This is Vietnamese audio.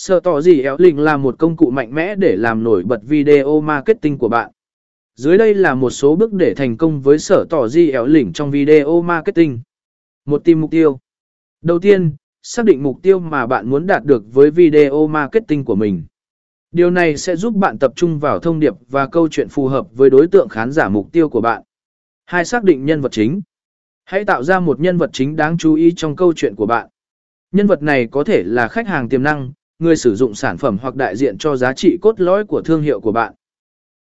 Sở tỏ gì éo lình là một công cụ mạnh mẽ để làm nổi bật video marketing của bạn. Dưới đây là một số bước để thành công với sở tỏ gì éo lình trong video marketing. Một tìm mục tiêu. Đầu tiên, xác định mục tiêu mà bạn muốn đạt được với video marketing của mình. Điều này sẽ giúp bạn tập trung vào thông điệp và câu chuyện phù hợp với đối tượng khán giả mục tiêu của bạn. Hai xác định nhân vật chính. Hãy tạo ra một nhân vật chính đáng chú ý trong câu chuyện của bạn. Nhân vật này có thể là khách hàng tiềm năng, người sử dụng sản phẩm hoặc đại diện cho giá trị cốt lõi của thương hiệu của bạn.